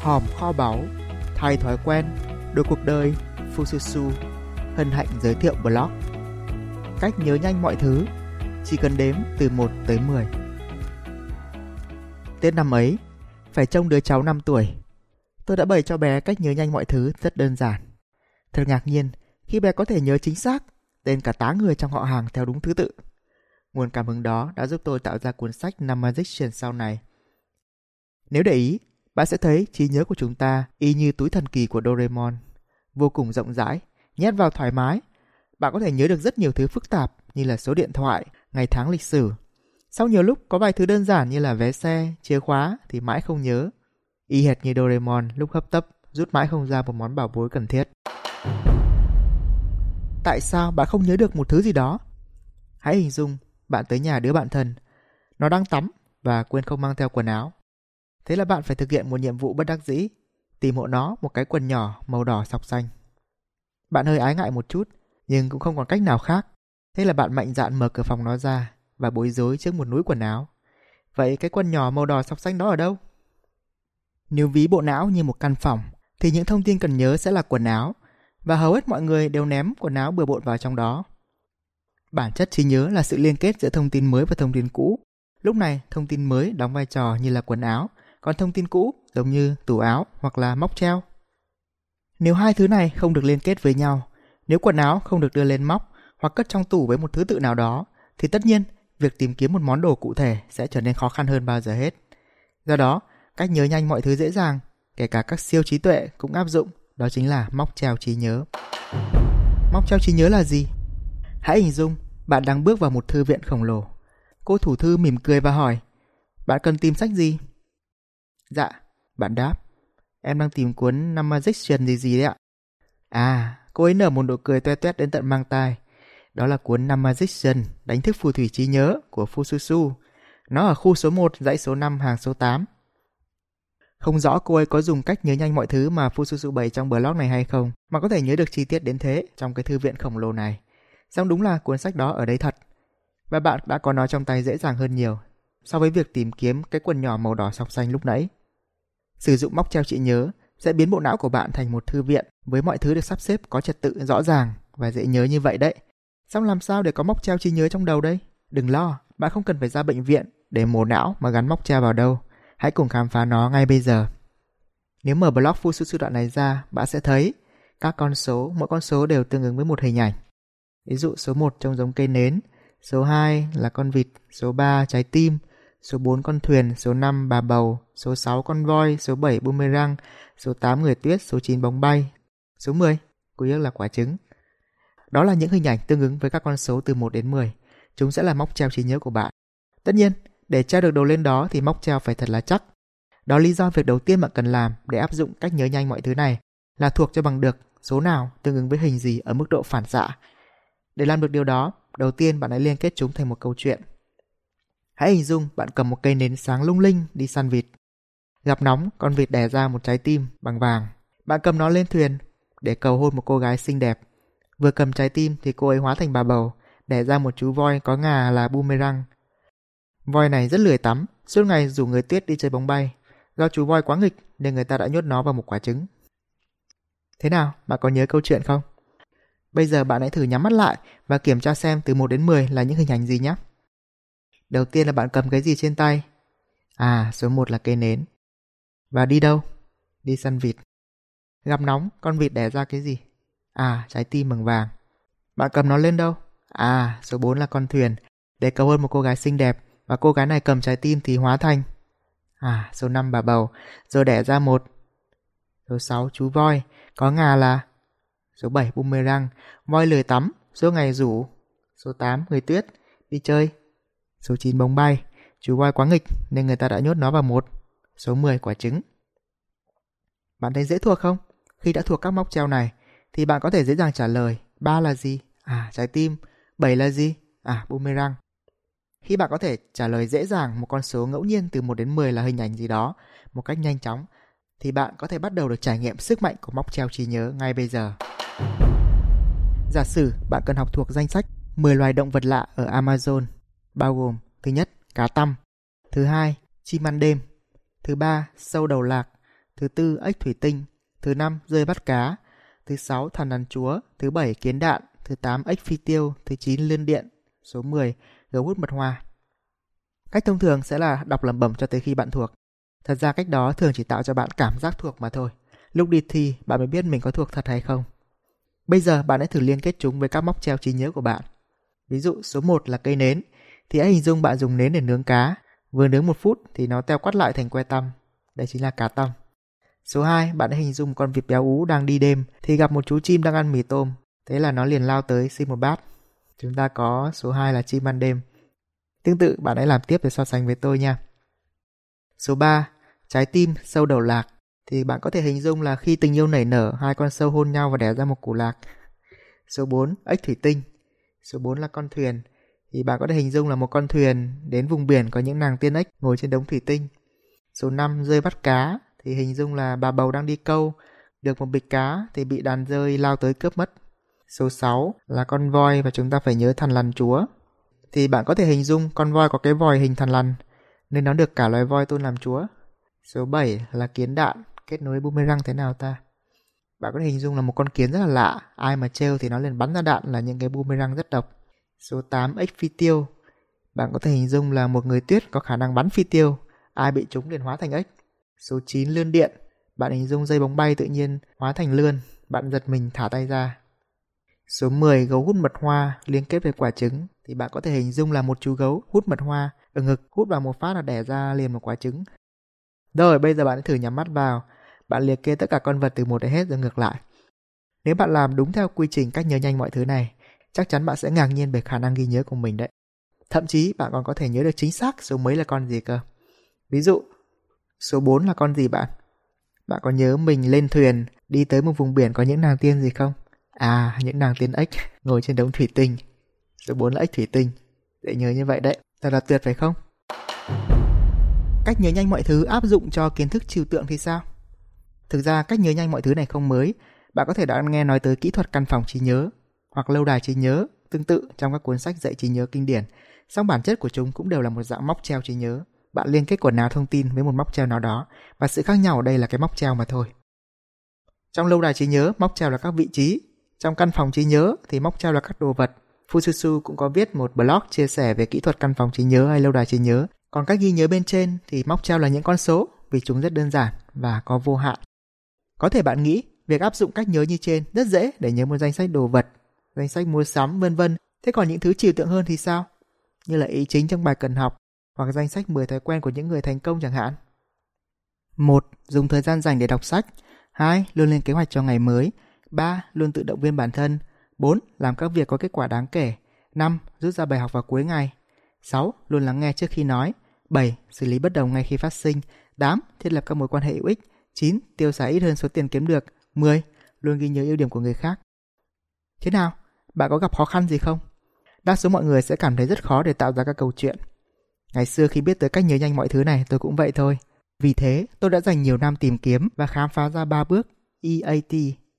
hòm kho báu, thay thói quen, đổi cuộc đời, Fususu, hân hạnh giới thiệu blog. Cách nhớ nhanh mọi thứ, chỉ cần đếm từ 1 tới 10. Tết năm ấy, phải trông đứa cháu 5 tuổi. Tôi đã bày cho bé cách nhớ nhanh mọi thứ rất đơn giản. Thật ngạc nhiên khi bé có thể nhớ chính xác tên cả tá người trong họ hàng theo đúng thứ tự. Nguồn cảm hứng đó đã giúp tôi tạo ra cuốn sách Numerication sau này. Nếu để ý, bạn sẽ thấy trí nhớ của chúng ta y như túi thần kỳ của Doraemon, vô cùng rộng rãi, nhét vào thoải mái. Bạn có thể nhớ được rất nhiều thứ phức tạp như là số điện thoại, ngày tháng lịch sử. Sau nhiều lúc có vài thứ đơn giản như là vé xe, chìa khóa thì mãi không nhớ. Y hệt như Doraemon lúc hấp tấp rút mãi không ra một món bảo bối cần thiết. Tại sao bạn không nhớ được một thứ gì đó? Hãy hình dung bạn tới nhà đứa bạn thân. Nó đang tắm và quên không mang theo quần áo. Thế là bạn phải thực hiện một nhiệm vụ bất đắc dĩ, tìm hộ nó một cái quần nhỏ màu đỏ sọc xanh. Bạn hơi ái ngại một chút, nhưng cũng không còn cách nào khác. Thế là bạn mạnh dạn mở cửa phòng nó ra và bối rối trước một núi quần áo. Vậy cái quần nhỏ màu đỏ sọc xanh đó ở đâu? Nếu ví bộ não như một căn phòng, thì những thông tin cần nhớ sẽ là quần áo, và hầu hết mọi người đều ném quần áo bừa bộn vào trong đó. Bản chất trí nhớ là sự liên kết giữa thông tin mới và thông tin cũ. Lúc này, thông tin mới đóng vai trò như là quần áo, còn thông tin cũ giống như tủ áo hoặc là móc treo. Nếu hai thứ này không được liên kết với nhau, nếu quần áo không được đưa lên móc hoặc cất trong tủ với một thứ tự nào đó, thì tất nhiên việc tìm kiếm một món đồ cụ thể sẽ trở nên khó khăn hơn bao giờ hết. Do đó, cách nhớ nhanh mọi thứ dễ dàng, kể cả các siêu trí tuệ cũng áp dụng, đó chính là móc treo trí nhớ. Móc treo trí nhớ là gì? Hãy hình dung bạn đang bước vào một thư viện khổng lồ. Cô thủ thư mỉm cười và hỏi, bạn cần tìm sách gì? Dạ, bạn đáp, em đang tìm cuốn Numerication gì gì đấy ạ. À, cô ấy nở một nụ cười toe toét đến tận mang tai. Đó là cuốn Numerication, đánh thức phù thủy trí nhớ của Fususu. Nó ở khu số 1, dãy số 5, hàng số 8. Không rõ cô ấy có dùng cách nhớ nhanh mọi thứ mà Fususu bày trong blog này hay không, mà có thể nhớ được chi tiết đến thế trong cái thư viện khổng lồ này. Xong đúng là cuốn sách đó ở đây thật. Và bạn đã có nó trong tay dễ dàng hơn nhiều so với việc tìm kiếm cái quần nhỏ màu đỏ sọc xanh lúc nãy. Sử dụng móc treo trí nhớ sẽ biến bộ não của bạn thành một thư viện với mọi thứ được sắp xếp có trật tự rõ ràng và dễ nhớ như vậy đấy. Xong làm sao để có móc treo trí nhớ trong đầu đây? Đừng lo, bạn không cần phải ra bệnh viện để mổ não mà gắn móc treo vào đâu. Hãy cùng khám phá nó ngay bây giờ. Nếu mở blog Fususu đoạn này ra, bạn sẽ thấy các con số, mỗi con số đều tương ứng với một hình ảnh. Ví dụ số 1 trông giống cây nến, số 2 là con vịt, số 3 trái tim, số 4 con thuyền, số 5 bà bầu, số 6 con voi, số 7 boomerang, số 8 người tuyết, số 9 bóng bay, số 10 quý ước là quả trứng. Đó là những hình ảnh tương ứng với các con số từ 1 đến 10. Chúng sẽ là móc treo trí nhớ của bạn. Tất nhiên, để treo được đầu lên đó thì móc treo phải thật là chắc. Đó lý do việc đầu tiên bạn cần làm để áp dụng cách nhớ nhanh mọi thứ này là thuộc cho bằng được số nào tương ứng với hình gì ở mức độ phản xạ. Để làm được điều đó, đầu tiên bạn hãy liên kết chúng thành một câu chuyện. Hãy hình dung bạn cầm một cây nến sáng lung linh đi săn vịt. Gặp nóng, con vịt đẻ ra một trái tim bằng vàng. Bạn cầm nó lên thuyền để cầu hôn một cô gái xinh đẹp. Vừa cầm trái tim thì cô ấy hóa thành bà bầu, đẻ ra một chú voi có ngà là boomerang. Voi này rất lười tắm, suốt ngày rủ người tuyết đi chơi bóng bay. Do chú voi quá nghịch nên người ta đã nhốt nó vào một quả trứng. Thế nào, bạn có nhớ câu chuyện không? Bây giờ bạn hãy thử nhắm mắt lại và kiểm tra xem từ 1 đến 10 là những hình ảnh gì nhé. Đầu tiên là bạn cầm cái gì trên tay? À, số 1 là cây nến. Và đi đâu? Đi săn vịt. Gặp nóng, con vịt đẻ ra cái gì? À, trái tim bằng vàng. Bạn cầm nó lên đâu? À, số 4 là con thuyền. Để cầu hôn một cô gái xinh đẹp và cô gái này cầm trái tim thì hóa thành. À, số 5 bà bầu. Rồi đẻ ra một. Số 6 chú voi. Có ngà là. Số 7 boomerang. Voi lười tắm. Số ngày rủ. Số 8 người tuyết. Đi chơi. Số 9 bóng bay. Chú voi quá nghịch nên người ta đã nhốt nó vào một. Số 10 quả trứng. Bạn thấy dễ thuộc không? Khi đã thuộc các móc treo này thì bạn có thể dễ dàng trả lời. ba là gì? À, trái tim. 7 là gì? À, boomerang. Khi bạn có thể trả lời dễ dàng một con số ngẫu nhiên từ 1 đến 10 là hình ảnh gì đó một cách nhanh chóng, thì bạn có thể bắt đầu được trải nghiệm sức mạnh của móc treo trí nhớ ngay bây giờ. Giả sử bạn cần học thuộc danh sách 10 loài động vật lạ ở Amazon, bao gồm thứ nhất, cá tăm, thứ hai, chim ăn đêm, thứ ba, sâu đầu lạc, thứ tư ếch thủy tinh, thứ năm rơi bắt cá, thứ sáu thần đàn chúa, thứ bảy kiến đạn, thứ tám ếch phi tiêu, thứ chín liên điện, số 10 gấu hút mật hoa. Cách thông thường sẽ là đọc lẩm bẩm cho tới khi bạn thuộc. Thật ra cách đó thường chỉ tạo cho bạn cảm giác thuộc mà thôi. Lúc đi thi, bạn mới biết mình có thuộc thật hay không. Bây giờ bạn hãy thử liên kết chúng với các móc treo trí nhớ của bạn. Ví dụ số 1 là cây nến, thì hãy hình dung bạn dùng nến để nướng cá. Vừa nướng một phút thì nó teo quắt lại thành que tăm. Đây chính là cá tăm. Số 2, bạn hãy hình dung con vịt béo ú đang đi đêm thì gặp một chú chim đang ăn mì tôm. Thế là nó liền lao tới xin một bát. Chúng ta có số 2 là chim ăn đêm. Tương tự bạn hãy làm tiếp để so sánh với tôi nha. Số 3, trái tim sâu đầu lạc thì bạn có thể hình dung là khi tình yêu nảy nở, hai con sâu hôn nhau và đẻ ra một củ lạc. Số 4, ếch thủy tinh. Số 4 là con thuyền. Thì bạn có thể hình dung là một con thuyền đến vùng biển có những nàng tiên ếch ngồi trên đống thủy tinh. Số 5, rơi bắt cá. Thì hình dung là bà bầu đang đi câu, được một bịch cá thì bị đàn rơi lao tới cướp mất. Số 6 là con voi và chúng ta phải nhớ thằn lằn chúa. Thì bạn có thể hình dung con voi có cái vòi hình thằn lằn, nên nó được cả loài voi tôn làm chúa. Số 7 là kiến đạn, kết nối boomerang thế nào ta? Bạn có thể hình dung là một con kiến rất là lạ, ai mà trêu thì nó liền bắn ra đạn là những cái boomerang rất độc. Số 8 ếch phi tiêu. Bạn có thể hình dung là một người tuyết có khả năng bắn phi tiêu, ai bị chúng liền hóa thành ếch. Số 9 lươn điện. Bạn hình dung dây bóng bay tự nhiên hóa thành lươn, bạn giật mình thả tay ra. Số 10 gấu hút mật hoa liên kết với quả trứng thì bạn có thể hình dung là một chú gấu hút mật hoa ở ngực hút vào một phát là đẻ ra liền một quả trứng. Rồi bây giờ bạn thử nhắm mắt vào bạn liệt kê tất cả con vật từ một đến hết rồi ngược lại. Nếu bạn làm đúng theo quy trình cách nhớ nhanh mọi thứ này, chắc chắn bạn sẽ ngạc nhiên về khả năng ghi nhớ của mình đấy. Thậm chí bạn còn có thể nhớ được chính xác số mấy là con gì cơ. Ví dụ, số 4 là con gì bạn? Bạn có nhớ mình lên thuyền đi tới một vùng biển có những nàng tiên gì không? À, những nàng tiên ếch ngồi trên đống thủy tinh. Số 4 là ếch thủy tinh. Dễ nhớ như vậy đấy. Thật là tuyệt phải không? Cách nhớ nhanh mọi thứ áp dụng cho kiến thức trừu tượng thì sao? Thực ra cách nhớ nhanh mọi thứ này không mới, bạn có thể đã nghe nói tới kỹ thuật căn phòng trí nhớ hoặc lâu đài trí nhớ tương tự trong các cuốn sách dạy trí nhớ kinh điển. Song bản chất của chúng cũng đều là một dạng móc treo trí nhớ. Bạn liên kết quần áo thông tin với một móc treo nào đó và sự khác nhau ở đây là cái móc treo mà thôi. Trong lâu đài trí nhớ, móc treo là các vị trí. Trong căn phòng trí nhớ thì móc treo là các đồ vật. Fususu cũng có viết một blog chia sẻ về kỹ thuật căn phòng trí nhớ hay lâu đài trí nhớ. Còn các ghi nhớ bên trên thì móc treo là những con số vì chúng rất đơn giản và có vô hạn. Có thể bạn nghĩ việc áp dụng cách nhớ như trên rất dễ để nhớ một danh sách đồ vật, danh sách mua sắm, vân vân. Thế còn những thứ trừu tượng hơn thì sao? Như là ý chính trong bài cần học, hoặc danh sách 10 thói quen của những người thành công chẳng hạn. 1. Dùng thời gian dành để đọc sách. 2. Luôn lên kế hoạch cho ngày mới. 3. Luôn tự động viên bản thân. 4. Làm các việc có kết quả đáng kể. 5. Rút ra bài học vào cuối ngày. 6. Luôn lắng nghe trước khi nói. 7. Xử lý bất đồng ngay khi phát sinh. 8. Thiết lập các mối quan hệ hữu ích. 9. Tiêu xài ít hơn số tiền kiếm được. 10. Luôn ghi nhớ ưu điểm của người khác. Thế nào? Bạn có gặp khó khăn gì không? Đa số mọi người sẽ cảm thấy rất khó để tạo ra các câu chuyện. Ngày xưa khi biết tới cách nhớ nhanh mọi thứ này tôi cũng vậy thôi. Vì thế, tôi đã dành nhiều năm tìm kiếm và khám phá ra ba bước EAT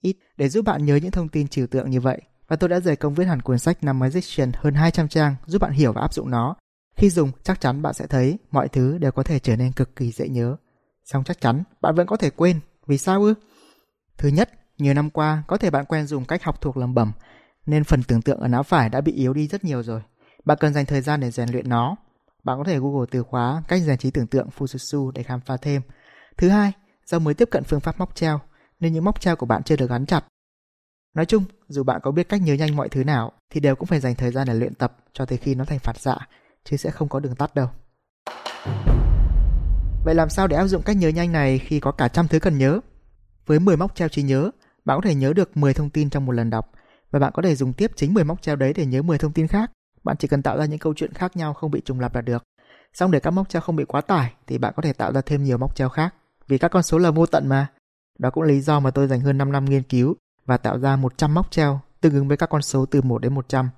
ít để giúp bạn nhớ những thông tin trừu tượng như vậy. Và tôi đã dày công viết hẳn cuốn sách Memorization hơn 200 trang giúp bạn hiểu và áp dụng nó. Khi dùng, chắc chắn bạn sẽ thấy mọi thứ đều có thể trở nên cực kỳ dễ nhớ Xong chắc chắn bạn vẫn có thể quên. Vì sao ư? Thứ nhất, nhiều năm qua có thể bạn quen dùng cách học thuộc lầm bẩm nên phần tưởng tượng ở não phải đã bị yếu đi rất nhiều rồi. Bạn cần dành thời gian để rèn luyện nó. Bạn có thể Google từ khóa cách rèn trí tưởng tượng Fususu để khám phá thêm. Thứ hai, do mới tiếp cận phương pháp móc treo nên những móc treo của bạn chưa được gắn chặt. Nói chung, dù bạn có biết cách nhớ nhanh mọi thứ nào thì đều cũng phải dành thời gian để luyện tập cho tới khi nó thành phạt dạ, chứ sẽ không có đường tắt đâu. Vậy làm sao để áp dụng cách nhớ nhanh này khi có cả trăm thứ cần nhớ? Với 10 móc treo trí nhớ, bạn có thể nhớ được 10 thông tin trong một lần đọc và bạn có thể dùng tiếp chính 10 móc treo đấy để nhớ 10 thông tin khác. Bạn chỉ cần tạo ra những câu chuyện khác nhau không bị trùng lặp là được. Xong để các móc treo không bị quá tải thì bạn có thể tạo ra thêm nhiều móc treo khác. Vì các con số là vô tận mà. Đó cũng là lý do mà tôi dành hơn 5 năm nghiên cứu và tạo ra 100 móc treo tương ứng với các con số từ 1 đến 100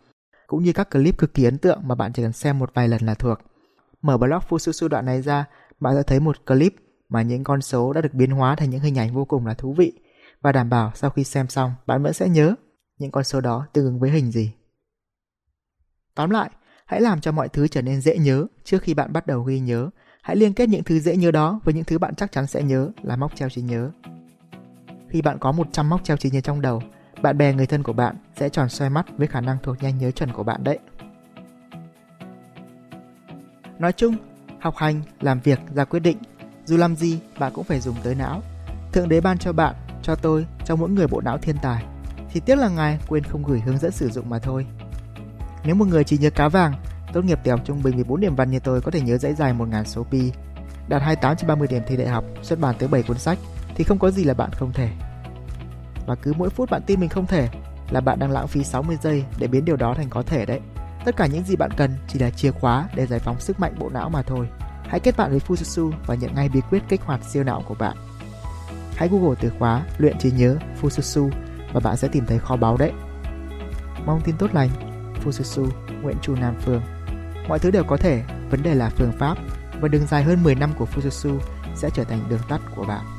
cũng như các clip cực kỳ ấn tượng mà bạn chỉ cần xem một vài lần là thuộc. Mở blog Fususu đoạn này ra, bạn sẽ thấy một clip mà những con số đã được biến hóa thành những hình ảnh vô cùng là thú vị và đảm bảo sau khi xem xong, bạn vẫn sẽ nhớ những con số đó tương ứng với hình gì. Tóm lại, hãy làm cho mọi thứ trở nên dễ nhớ trước khi bạn bắt đầu ghi nhớ. Hãy liên kết những thứ dễ nhớ đó với những thứ bạn chắc chắn sẽ nhớ là móc treo trí nhớ. Khi bạn có 100 móc treo trí nhớ trong đầu, bạn bè người thân của bạn sẽ tròn xoay mắt với khả năng thuộc nhanh nhớ chuẩn của bạn đấy. Nói chung, học hành, làm việc, ra quyết định, dù làm gì bạn cũng phải dùng tới não. Thượng đế ban cho bạn, cho tôi, cho mỗi người bộ não thiên tài. Thì tiếc là ngài quên không gửi hướng dẫn sử dụng mà thôi. Nếu một người chỉ nhớ cá vàng, tốt nghiệp tiểu học trung bình 14 điểm văn như tôi có thể nhớ dãy dài 1.000 số pi, đạt 28 trên 30 điểm thi đại học, xuất bản tới 7 cuốn sách, thì không có gì là bạn không thể. Và cứ mỗi phút bạn tin mình không thể là bạn đang lãng phí 60 giây để biến điều đó thành có thể đấy. Tất cả những gì bạn cần chỉ là chìa khóa để giải phóng sức mạnh bộ não mà thôi. Hãy kết bạn với Fususu và nhận ngay bí quyết kích hoạt siêu não của bạn. Hãy Google từ khóa luyện trí nhớ Fususu và bạn sẽ tìm thấy kho báu đấy. Mong tin tốt lành. Fususu, Nguyễn Chu Nam Phương. Mọi thứ đều có thể, vấn đề là phương pháp và đường dài hơn 10 năm của Fususu sẽ trở thành đường tắt của bạn.